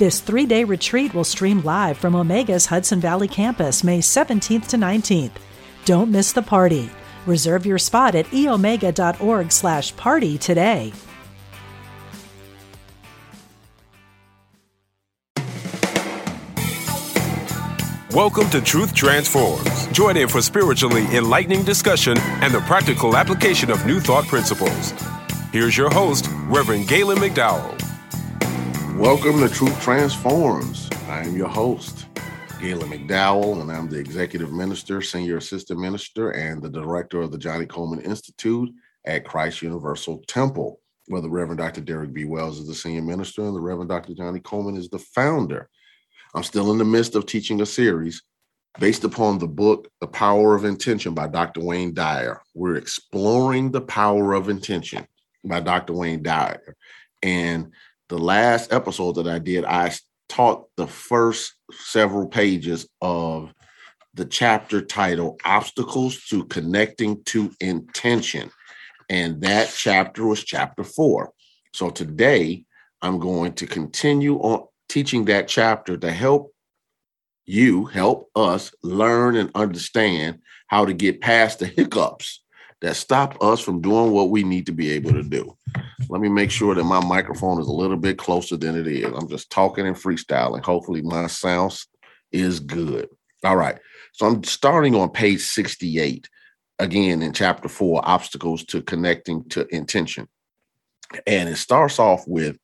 This three day retreat will stream live from Omega's Hudson Valley campus May 17th to 19th. Don't miss the party. Reserve your spot at eomega.org slash party today. Welcome to Truth Transforms. Join in for spiritually enlightening discussion and the practical application of new thought principles. Here's your host, Reverend Galen McDowell. Welcome to Truth Transforms. I am your host, Galen McDowell, and I'm the Executive Minister, Senior Assistant Minister, and the Director of the Johnnie Colemon Institute at Christ Universal Temple, where the Reverend Dr. Derrick B. Wells is the Senior Minister and the Reverend Dr. Johnnie Colemon is the founder. I'm still in the midst of teaching a series based upon the book, The Power of Intention by Dr. Wayne Dyer. We're exploring the power of intention by Dr. Wayne Dyer. And the last episode that I did, I taught the first several pages of the chapter title Obstacles to Connecting to Intention. And that chapter was chapter four. So today I'm going to continue on teaching that chapter to help you, help us learn and understand how to get past the hiccups that stop us from doing what we need to be able to do. Let me make sure that my microphone is a little bit closer than it is. I'm just talking and freestyling. Hopefully, my sound is good. All right. So I'm starting on page 68, again in chapter four Obstacles to Connecting to Intention. And it starts off with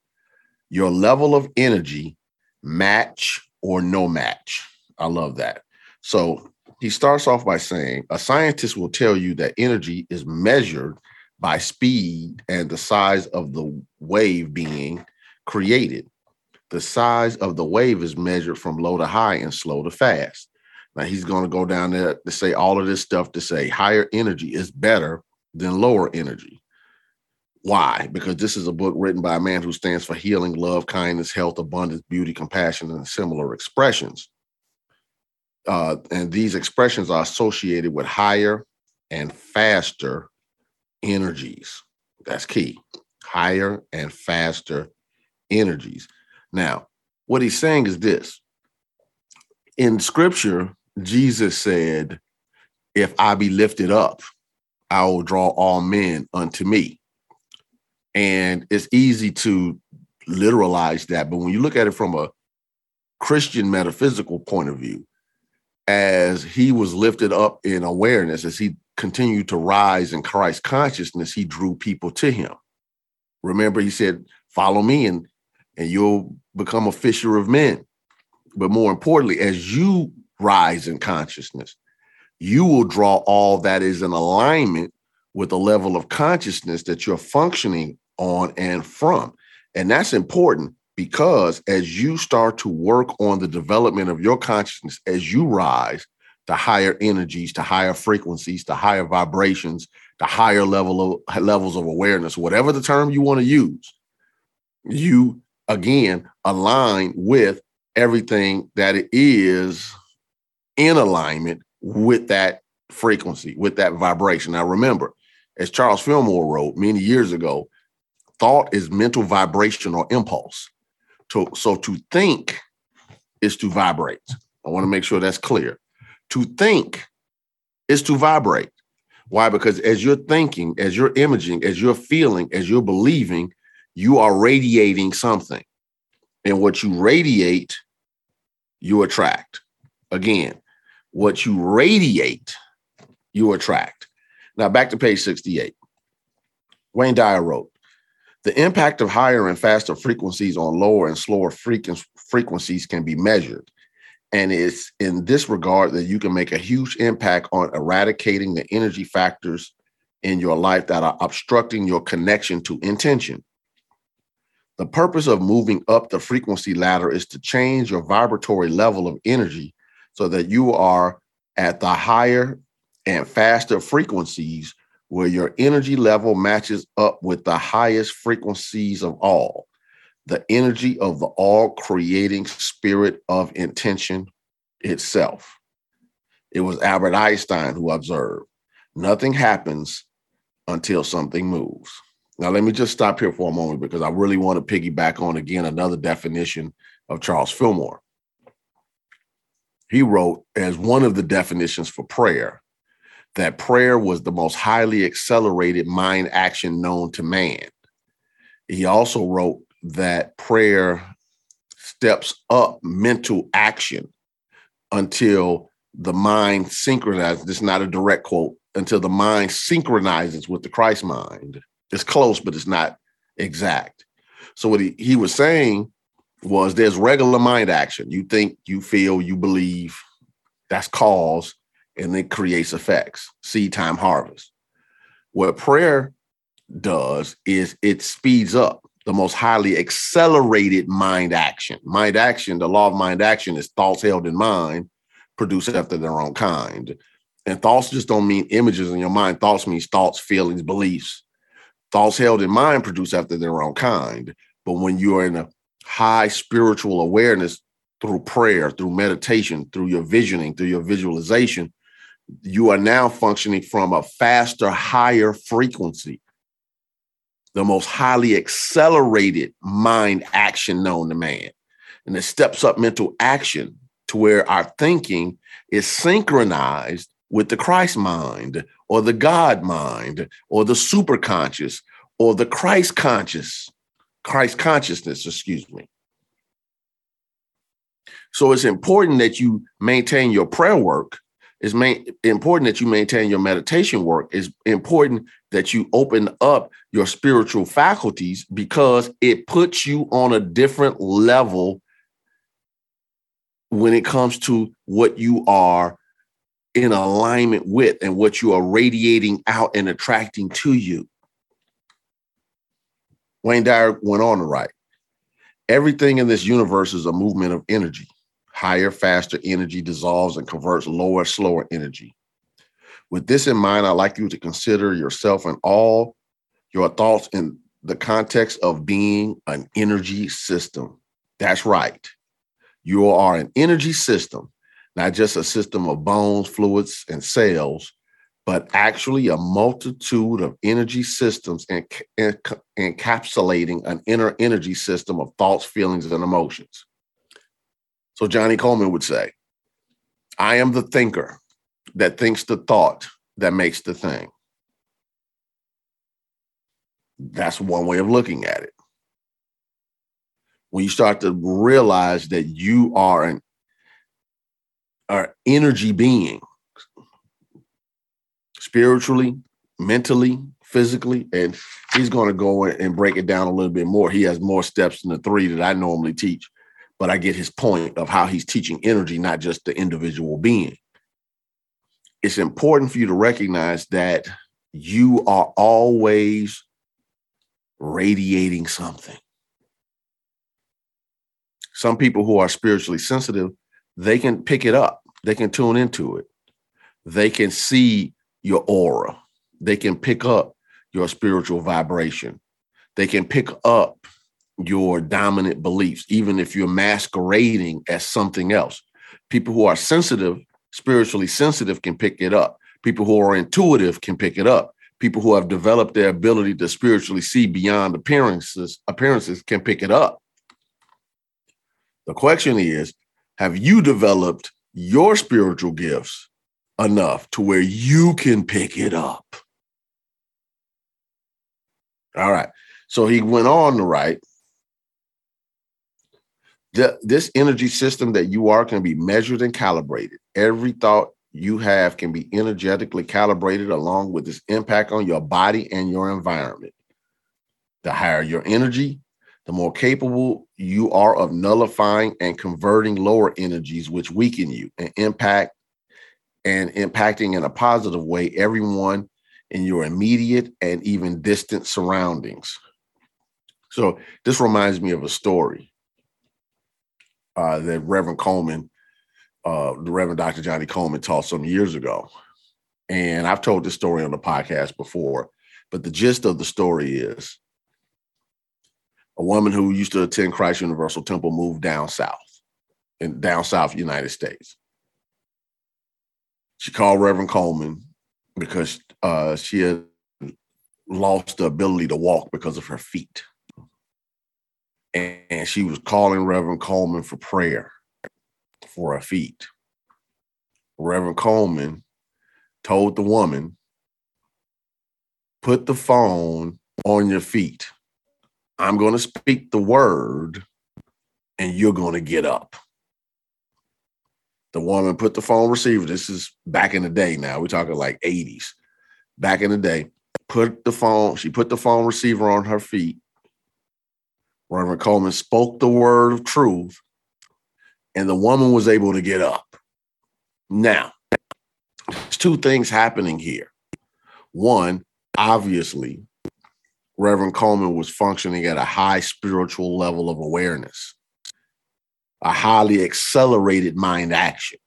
your level of energy match or no match. I love that. So he starts off by saying a scientist will tell you that energy is measured by speed and the size of the wave being created. The size of the wave is measured from low to high and slow to fast. Now he's going to go down there to say all of this stuff to say higher energy is better than lower energy. Why? Because this is a book written by a man who stands for healing, love, kindness, health, abundance, beauty, compassion, and similar expressions. Uh, and these expressions are associated with higher and faster energies. That's key. Higher and faster energies. Now, what he's saying is this in scripture, Jesus said, If I be lifted up, I will draw all men unto me. And it's easy to literalize that. But when you look at it from a Christian metaphysical point of view, as he was lifted up in awareness, as he continued to rise in Christ consciousness, he drew people to him. Remember, he said, Follow me and, and you'll become a fisher of men. But more importantly, as you rise in consciousness, you will draw all that is in alignment with the level of consciousness that you're functioning on and from. And that's important because as you start to work on the development of your consciousness, as you rise to higher energies, to higher frequencies, to higher vibrations, to higher level of levels of awareness, whatever the term you want to use, you again align with everything that it is in alignment with that frequency, with that vibration. Now, remember, as Charles Fillmore wrote many years ago, thought is mental vibration or impulse. So to think is to vibrate. I want to make sure that's clear. To think is to vibrate. Why? Because as you're thinking, as you're imaging, as you're feeling, as you're believing, you are radiating something. And what you radiate, you attract. Again, what you radiate, you attract. Now back to page 68. Wayne Dyer wrote, the impact of higher and faster frequencies on lower and slower frequencies can be measured. And it's in this regard that you can make a huge impact on eradicating the energy factors in your life that are obstructing your connection to intention. The purpose of moving up the frequency ladder is to change your vibratory level of energy so that you are at the higher and faster frequencies where your energy level matches up with the highest frequencies of all the energy of the all creating spirit of intention itself. It was Albert Einstein who observed nothing happens until something moves. Now, let me just stop here for a moment because I really want to piggyback on again another definition of Charles Fillmore. He wrote as one of the definitions for prayer that prayer was the most highly accelerated mind action known to man. He also wrote that prayer steps up mental action until the mind synchronizes. This is not a direct quote, until the mind synchronizes with the Christ mind. It's close, but it's not exact. So what he, he was saying was there's regular mind action. You think, you feel, you believe, that's cause, and it creates effects. Seed time harvest. What prayer does is it speeds up the most highly accelerated mind action. Mind action, the law of mind action is thoughts held in mind, produced after their own kind. And thoughts just don't mean images in your mind. Thoughts means thoughts, feelings, beliefs. Thoughts held in mind produce after their own kind. But when you are in a high spiritual awareness through prayer, through meditation, through your visioning, through your visualization, you are now functioning from a faster, higher frequency, the most highly accelerated mind action known to man. And it steps up mental action to where our thinking is synchronized with the Christ mind or the God mind or the superconscious or the Christ conscious, Christ consciousness, excuse me. So it's important that you maintain your prayer work. It's important that you maintain your meditation work. It's important that you open up your spiritual faculties because it puts you on a different level when it comes to what you are in alignment with and what you are radiating out and attracting to you. Wayne Dyer went on to write Everything in this universe is a movement of energy. Higher, faster energy dissolves and converts lower, slower energy. With this in mind, I'd like you to consider yourself and all your thoughts in the context of being an energy system. That's right. You are an energy system not just a system of bones, fluids, and cells, but actually a multitude of energy systems enc- encapsulating an inner energy system of thoughts, feelings, and emotions. So Johnnie Colemon would say, I am the thinker that thinks the thought that makes the thing. That's one way of looking at it. When you start to realize that you are an are energy being, spiritually, mentally, physically. And he's going to go and break it down a little bit more. He has more steps than the three that I normally teach, but I get his point of how he's teaching energy, not just the individual being. It's important for you to recognize that you are always radiating something. Some people who are spiritually sensitive they can pick it up. They can tune into it. They can see your aura. They can pick up your spiritual vibration. They can pick up your dominant beliefs, even if you're masquerading as something else. People who are sensitive, spiritually sensitive, can pick it up. People who are intuitive can pick it up. People who have developed their ability to spiritually see beyond appearances, appearances can pick it up. The question is, have you developed your spiritual gifts enough to where you can pick it up? All right. So he went on to write the, this energy system that you are can be measured and calibrated. Every thought you have can be energetically calibrated along with its impact on your body and your environment. The higher your energy, the more capable you are of nullifying and converting lower energies, which weaken you and impact and impacting in a positive way everyone in your immediate and even distant surroundings. So this reminds me of a story uh, that Reverend Colemon, uh, the Reverend Dr. Johnnie Colemon taught some years ago. And I've told this story on the podcast before, but the gist of the story is a woman who used to attend Christ Universal Temple moved down south in down south United States. She called Reverend Colemon because uh, she had lost the ability to walk because of her feet. And she was calling Reverend Colemon for prayer for her feet. Reverend Colemon told the woman, put the phone on your feet. I'm going to speak the word and you're going to get up. The woman put the phone receiver. This is back in the day now. We're talking like 80s. Back in the day, put the phone, she put the phone receiver on her feet. Reverend Colemon spoke the word of truth, and the woman was able to get up. Now, there's two things happening here. One, obviously, Reverend Colemon was functioning at a high spiritual level of awareness, a highly accelerated mind action.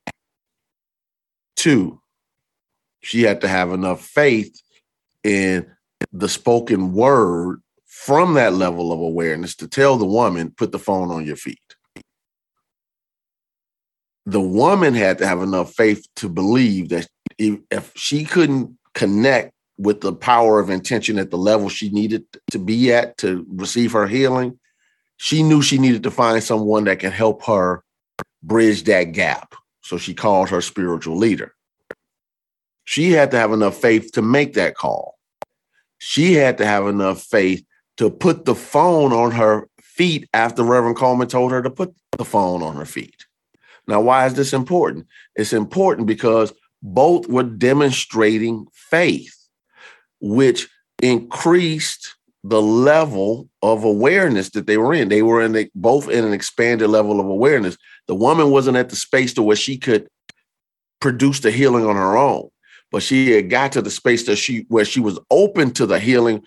Two, she had to have enough faith in the spoken word from that level of awareness to tell the woman, put the phone on your feet. The woman had to have enough faith to believe that if, she couldn't connect with the power of intention at the level she needed to be at to receive her healing, she knew she needed to find someone that can help her bridge that gap. So she called her spiritual leader. She had to have enough faith to make that call. She had to have enough faith to put the phone on her feet after Reverend Colemon told her to put the phone on her feet. Now, why is this important? It's important because both were demonstrating faith which increased the level of awareness that they were in. They were in both in an expanded level of awareness. The woman wasn't at the space to where she could produce the healing on her own, but she had got to the space that she where she was open to the healing.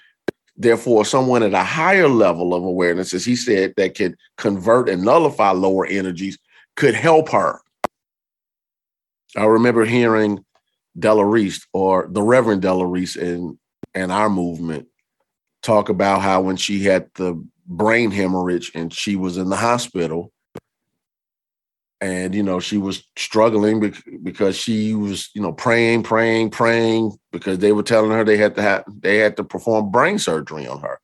Therefore, someone at a higher level of awareness, as he said, that could convert and nullify lower energies, could help her. I remember hearing Della Reese or the Reverend Della Reese in and our movement talk about how when she had the brain hemorrhage and she was in the hospital and you know she was struggling because she was you know praying praying praying because they were telling her they had to have they had to perform brain surgery on her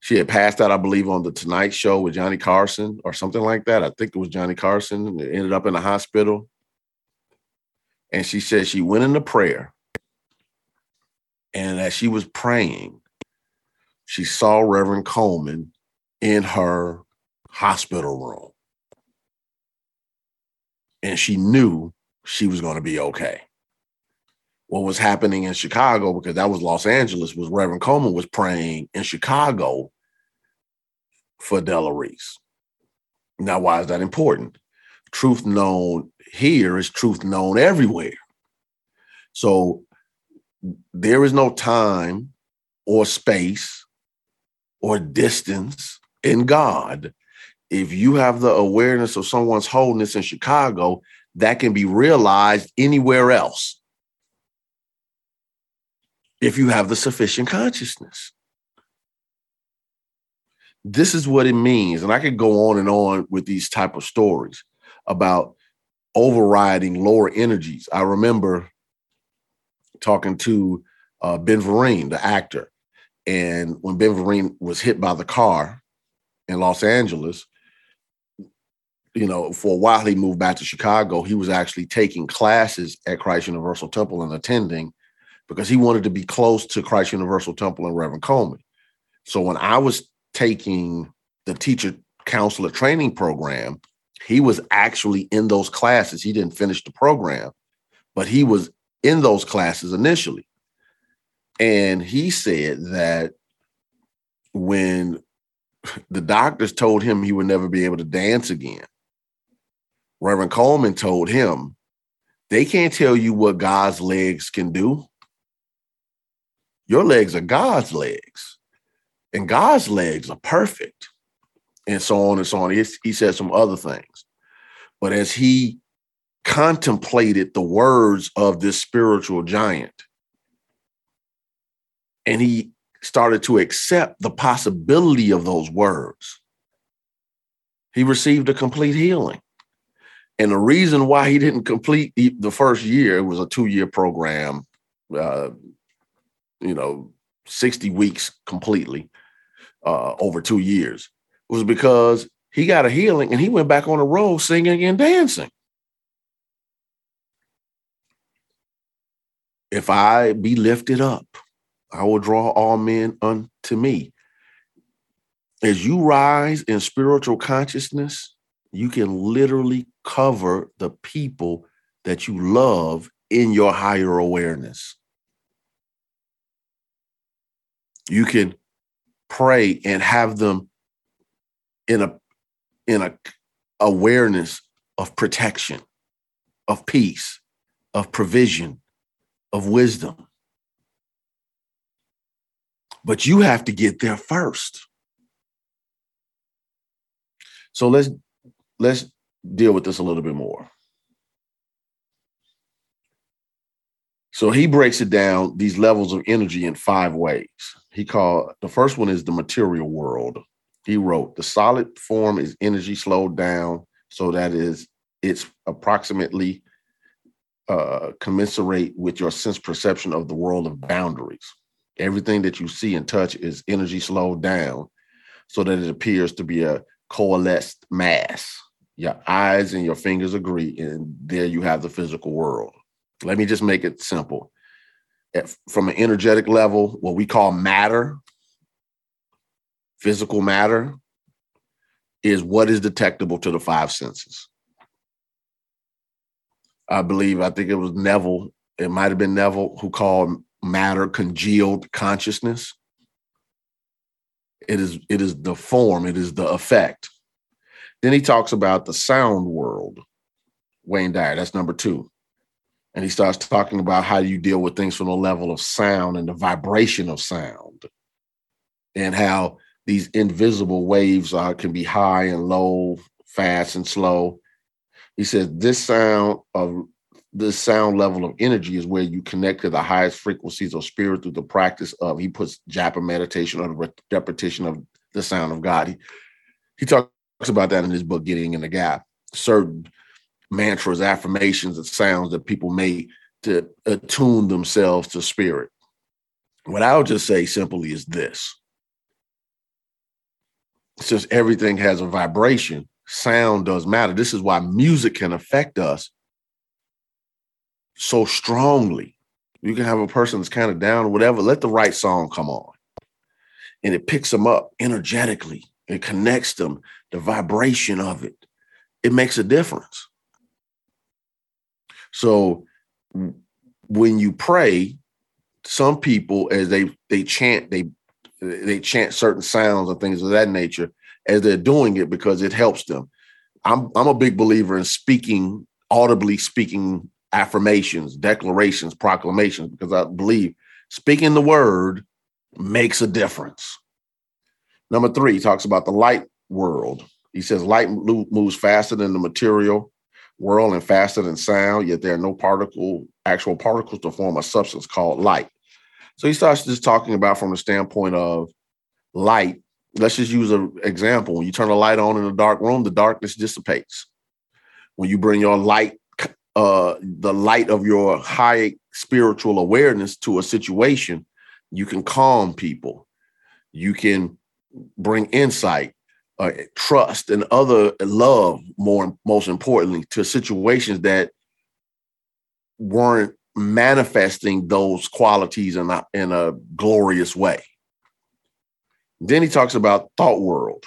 she had passed out i believe on the tonight show with johnny carson or something like that i think it was johnny carson it ended up in the hospital and she said she went into prayer and as she was praying, she saw Reverend Colemon in her hospital room. And she knew she was going to be okay. What was happening in Chicago, because that was Los Angeles, was Reverend Colemon was praying in Chicago for Della Reese. Now, why is that important? Truth known here is truth known everywhere. So there is no time or space or distance in God. If you have the awareness of someone's wholeness in Chicago, that can be realized anywhere else. If you have the sufficient consciousness. This is what it means. And I could go on and on with these type of stories about overriding lower energies. I remember talking to uh, Ben Vereen, the actor. And when Ben Vereen was hit by the car in Los Angeles, you know, for a while he moved back to Chicago. He was actually taking classes at Christ Universal Temple and attending because he wanted to be close to Christ Universal Temple and Reverend Colemon. So when I was taking the teacher counselor training program, he was actually in those classes. He didn't finish the program, but he was in those classes initially. And he said that when the doctors told him he would never be able to dance again, Reverend Colemon told him, they can't tell you what God's legs can do. Your legs are God's legs. And God's legs are perfect. And so on and so on. He, he said some other things. But as he contemplated the words of this spiritual giant, and he started to accept the possibility of those words, he received a complete healing. And the reason why he didn't complete the first year, it was a two year program, uh, you know, 60 weeks completely uh, over two years, was because he got a healing and he went back on the road singing and dancing. If I be lifted up, I will draw all men unto me. As you rise in spiritual consciousness, you can literally cover the people that you love in your higher awareness. You can pray and have them in a in a awareness of protection, of peace, of provision, of wisdom. But you have to get there first. So let's let's deal with this a little bit more. So he breaks it down these levels of energy in five ways. He called the first one is the material world. He wrote the solid form is energy slowed down so that is it's approximately uh, commensurate with your sense perception of the world of boundaries. Everything that you see and touch is energy slowed down so that it appears to be a coalesced mass. Your eyes and your fingers agree, and there you have the physical world. Let me just make it simple. From an energetic level, what we call matter, physical matter, is what is detectable to the five senses. I believe, I think it was Neville, it might have been Neville who called matter congealed consciousness. It is it is the form, it is the effect. Then he talks about the sound world. Wayne Dyer, that's number two. And he starts talking about how you deal with things from the level of sound and the vibration of sound, and how these invisible waves are can be high and low, fast and slow. He says this sound of this sound level of energy is where you connect to the highest frequencies of spirit through the practice of he puts japa meditation or the repetition of the sound of God. He, he talks about that in his book, Getting in the Gap. Certain mantras, affirmations, and sounds that people make to attune themselves to spirit. What I'll just say simply is this. Since everything has a vibration, sound does matter. This is why music can affect us so strongly. You can have a person that's kind of down or whatever, let the right song come on. And it picks them up energetically. It connects them, the vibration of it. It makes a difference. So when you pray, some people as they they chant, they they chant certain sounds and things of that nature as they're doing it because it helps them. I'm I'm a big believer in speaking audibly speaking affirmations, declarations, proclamations, because I believe speaking the word makes a difference. Number three, he talks about the light world. He says light moves faster than the material world and faster than sound, yet there are no particle, actual particles to form a substance called light. So he starts just talking about from the standpoint of light. Let's just use an example. When you turn a light on in a dark room, the darkness dissipates. When you bring your light uh, the light of your high spiritual awareness to a situation, you can calm people. You can bring insight, uh, trust, and other love. More, most importantly, to situations that weren't manifesting those qualities in a, in a glorious way. Then he talks about thought world.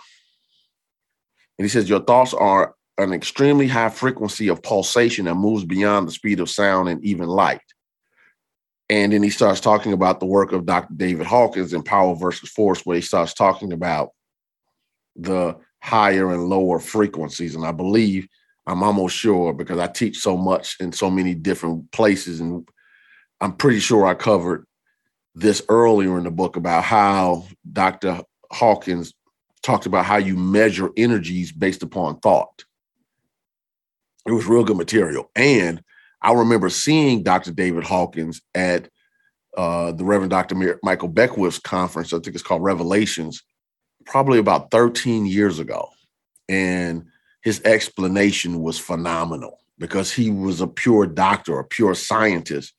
And he says, Your thoughts are an extremely high frequency of pulsation that moves beyond the speed of sound and even light. And then he starts talking about the work of Dr. David Hawkins in Power versus Force, where he starts talking about the higher and lower frequencies. And I believe, I'm almost sure because I teach so much in so many different places. And I'm pretty sure I covered this earlier in the book about how Dr. Hawkins talked about how you measure energies based upon thought. It was real good material. And I remember seeing Dr. David Hawkins at uh, the Reverend Dr. Michael Beckwith's conference. I think it's called Revelations, probably about 13 years ago. And his explanation was phenomenal because he was a pure doctor, a pure scientist,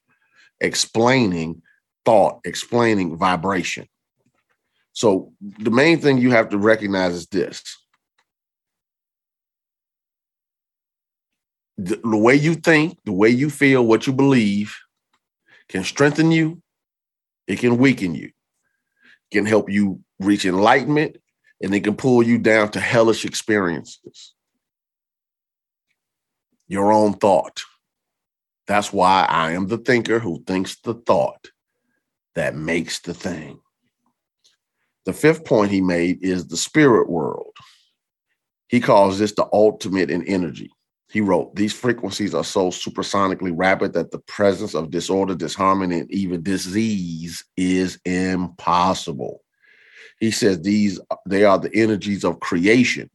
explaining thought, explaining vibration. So the main thing you have to recognize is this. The, the way you think, the way you feel, what you believe can strengthen you, it can weaken you, it can help you reach enlightenment, and it can pull you down to hellish experiences. Your own thought. That's why I am the thinker who thinks the thought that makes the thing. The fifth point he made is the spirit world. He calls this the ultimate in energy. He wrote, These frequencies are so supersonically rapid that the presence of disorder, disharmony, and even disease is impossible. He says these they are the energies of creation.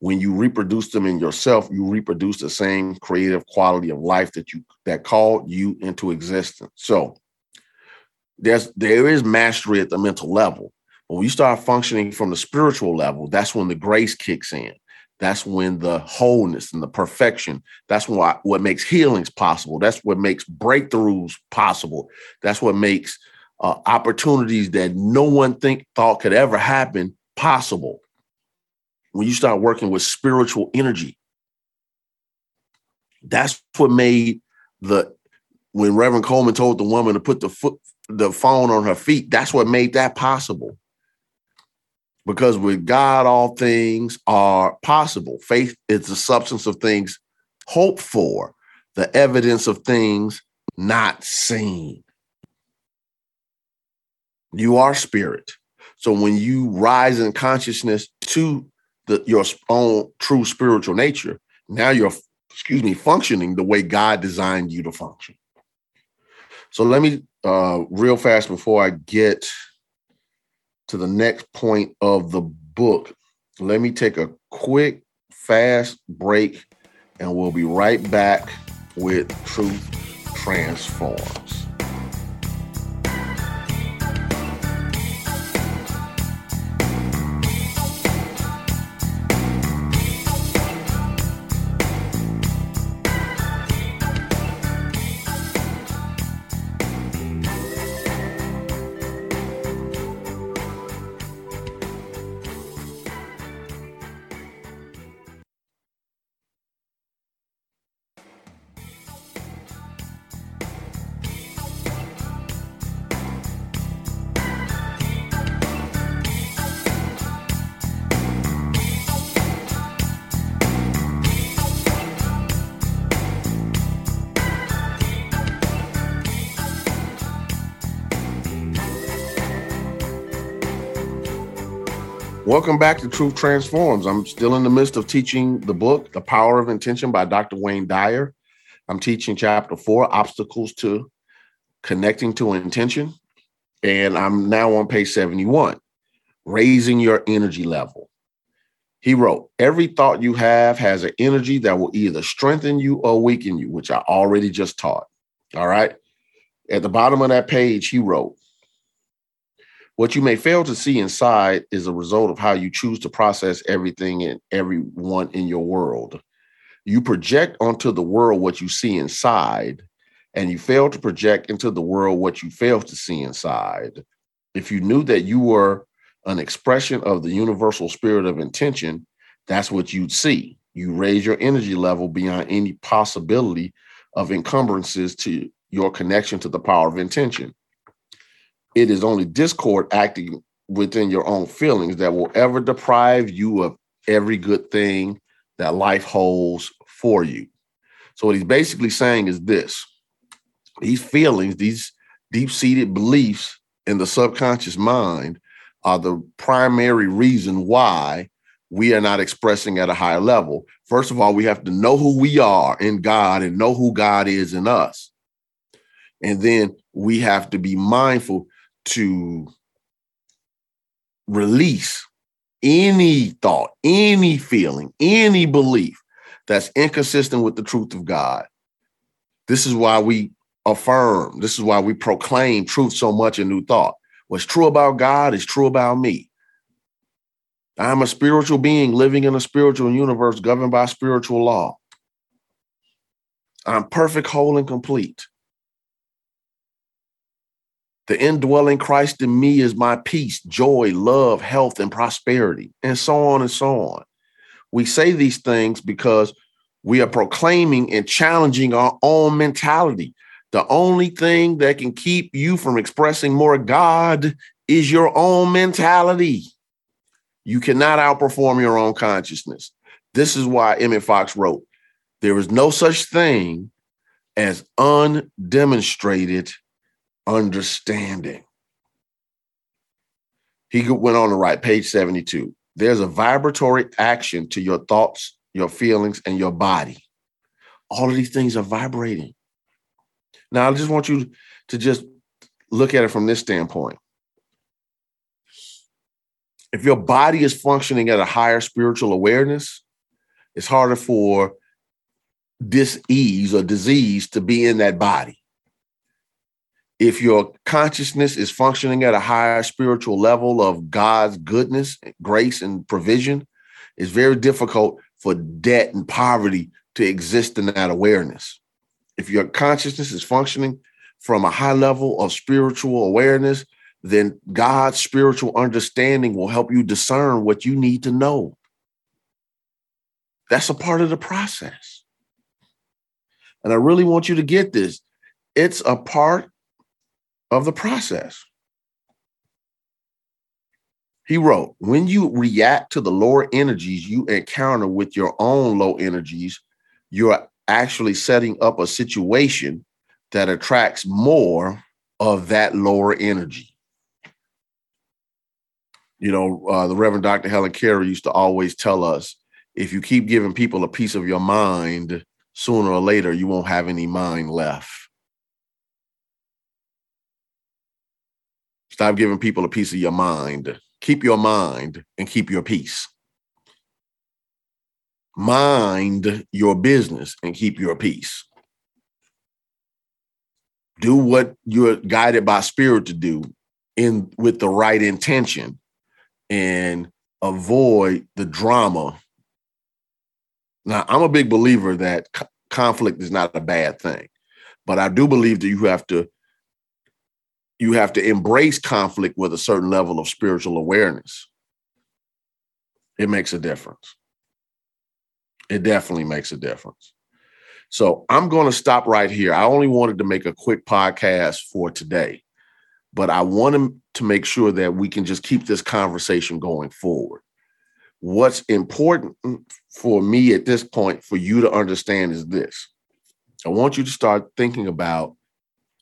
When you reproduce them in yourself, you reproduce the same creative quality of life that you that called you into existence. So there's there is mastery at the mental level. But when you start functioning from the spiritual level, that's when the grace kicks in. That's when the wholeness and the perfection, that's what, what makes healings possible. That's what makes breakthroughs possible. That's what makes uh, opportunities that no one think thought could ever happen possible. When you start working with spiritual energy, that's what made the when Reverend Colemon told the woman to put the foot the phone on her feet, that's what made that possible because with God, all things are possible. Faith is the substance of things hoped for, the evidence of things not seen. You are spirit. So when you rise in consciousness to the, your own true spiritual nature, now you're, excuse me, functioning the way God designed you to function. So let me, uh, real fast before I get to the next point of the book, let me take a quick, fast break, and we'll be right back with Truth Transforms. Welcome back to Truth Transforms. I'm still in the midst of teaching the book, The Power of Intention by Dr. Wayne Dyer. I'm teaching chapter four, Obstacles to Connecting to Intention. And I'm now on page 71, Raising Your Energy Level. He wrote, Every thought you have has an energy that will either strengthen you or weaken you, which I already just taught. All right. At the bottom of that page, he wrote, what you may fail to see inside is a result of how you choose to process everything and everyone in your world. You project onto the world what you see inside, and you fail to project into the world what you fail to see inside. If you knew that you were an expression of the universal spirit of intention, that's what you'd see. You raise your energy level beyond any possibility of encumbrances to your connection to the power of intention it is only discord acting within your own feelings that will ever deprive you of every good thing that life holds for you. So, what he's basically saying is this these feelings, these deep seated beliefs in the subconscious mind are the primary reason why we are not expressing at a higher level. First of all, we have to know who we are in God and know who God is in us. And then we have to be mindful to release any thought, any feeling, any belief that's inconsistent with the truth of God. This is why we affirm, this is why we proclaim truth so much in New Thought. What's true about God is true about me. I'm a spiritual being living in a spiritual universe governed by spiritual law. I'm perfect, whole, and complete. The indwelling Christ in me is my peace, joy, love, health, and prosperity, and so on and so on. We say these things because we are proclaiming and challenging our own mentality. The only thing that can keep you from expressing more God is your own mentality. You cannot outperform your own consciousness. This is why Emmett Fox wrote, There is no such thing as undemonstrated understanding. He went on to write, page 72. There's a vibratory action to your thoughts, your feelings, and your body. All of these things are vibrating. Now, I just want you to just look at it from this standpoint. If your body is functioning at a higher spiritual awareness, it's harder for disease or disease to be in that body if your consciousness is functioning at a higher spiritual level of God's goodness, grace, and provision, it's very difficult for debt and poverty to exist in that awareness. If your consciousness is functioning from a high level of spiritual awareness, then God's spiritual understanding will help you discern what you need to know. That's a part of the process. And I really want you to get this. It's a part of the process. He wrote, when you react to the lower energies you encounter with your own low energies, you're actually setting up a situation that attracts more of that lower energy. You know, uh, the Reverend Dr. Helen Carey used to always tell us if you keep giving people a piece of your mind, sooner or later, you won't have any mind left. Stop giving people a piece of your mind. Keep your mind and keep your peace. Mind your business and keep your peace. Do what you're guided by spirit to do in with the right intention and avoid the drama. Now, I'm a big believer that conflict is not a bad thing, but I do believe that you have to you have to embrace conflict with a certain level of spiritual awareness. It makes a difference. It definitely makes a difference. So I'm going to stop right here. I only wanted to make a quick podcast for today, but I want to make sure that we can just keep this conversation going forward. What's important for me at this point for you to understand is this I want you to start thinking about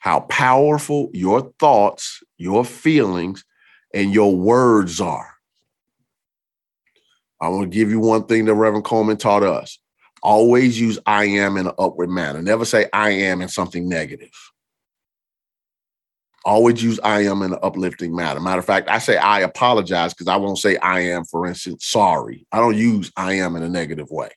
how powerful your thoughts, your feelings, and your words are. I want to give you one thing that Reverend Colemon taught us. Always use I am in an upward manner. Never say I am in something negative. Always use I am in an uplifting manner. Matter of fact, I say I apologize because I won't say I am, for instance, sorry. I don't use I am in a negative way.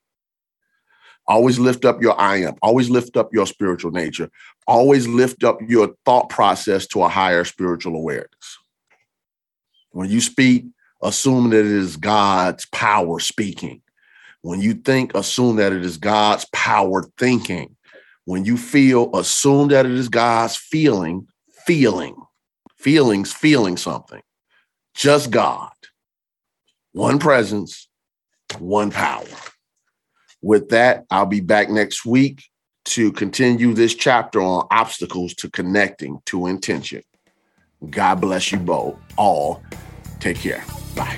Always lift up your I am. Always lift up your spiritual nature. Always lift up your thought process to a higher spiritual awareness. When you speak, assume that it is God's power speaking. When you think, assume that it is God's power thinking. When you feel, assume that it is God's feeling, feeling. Feelings, feeling something. Just God. One presence, one power. With that, I'll be back next week to continue this chapter on obstacles to connecting to intention. God bless you both all. Take care. Bye.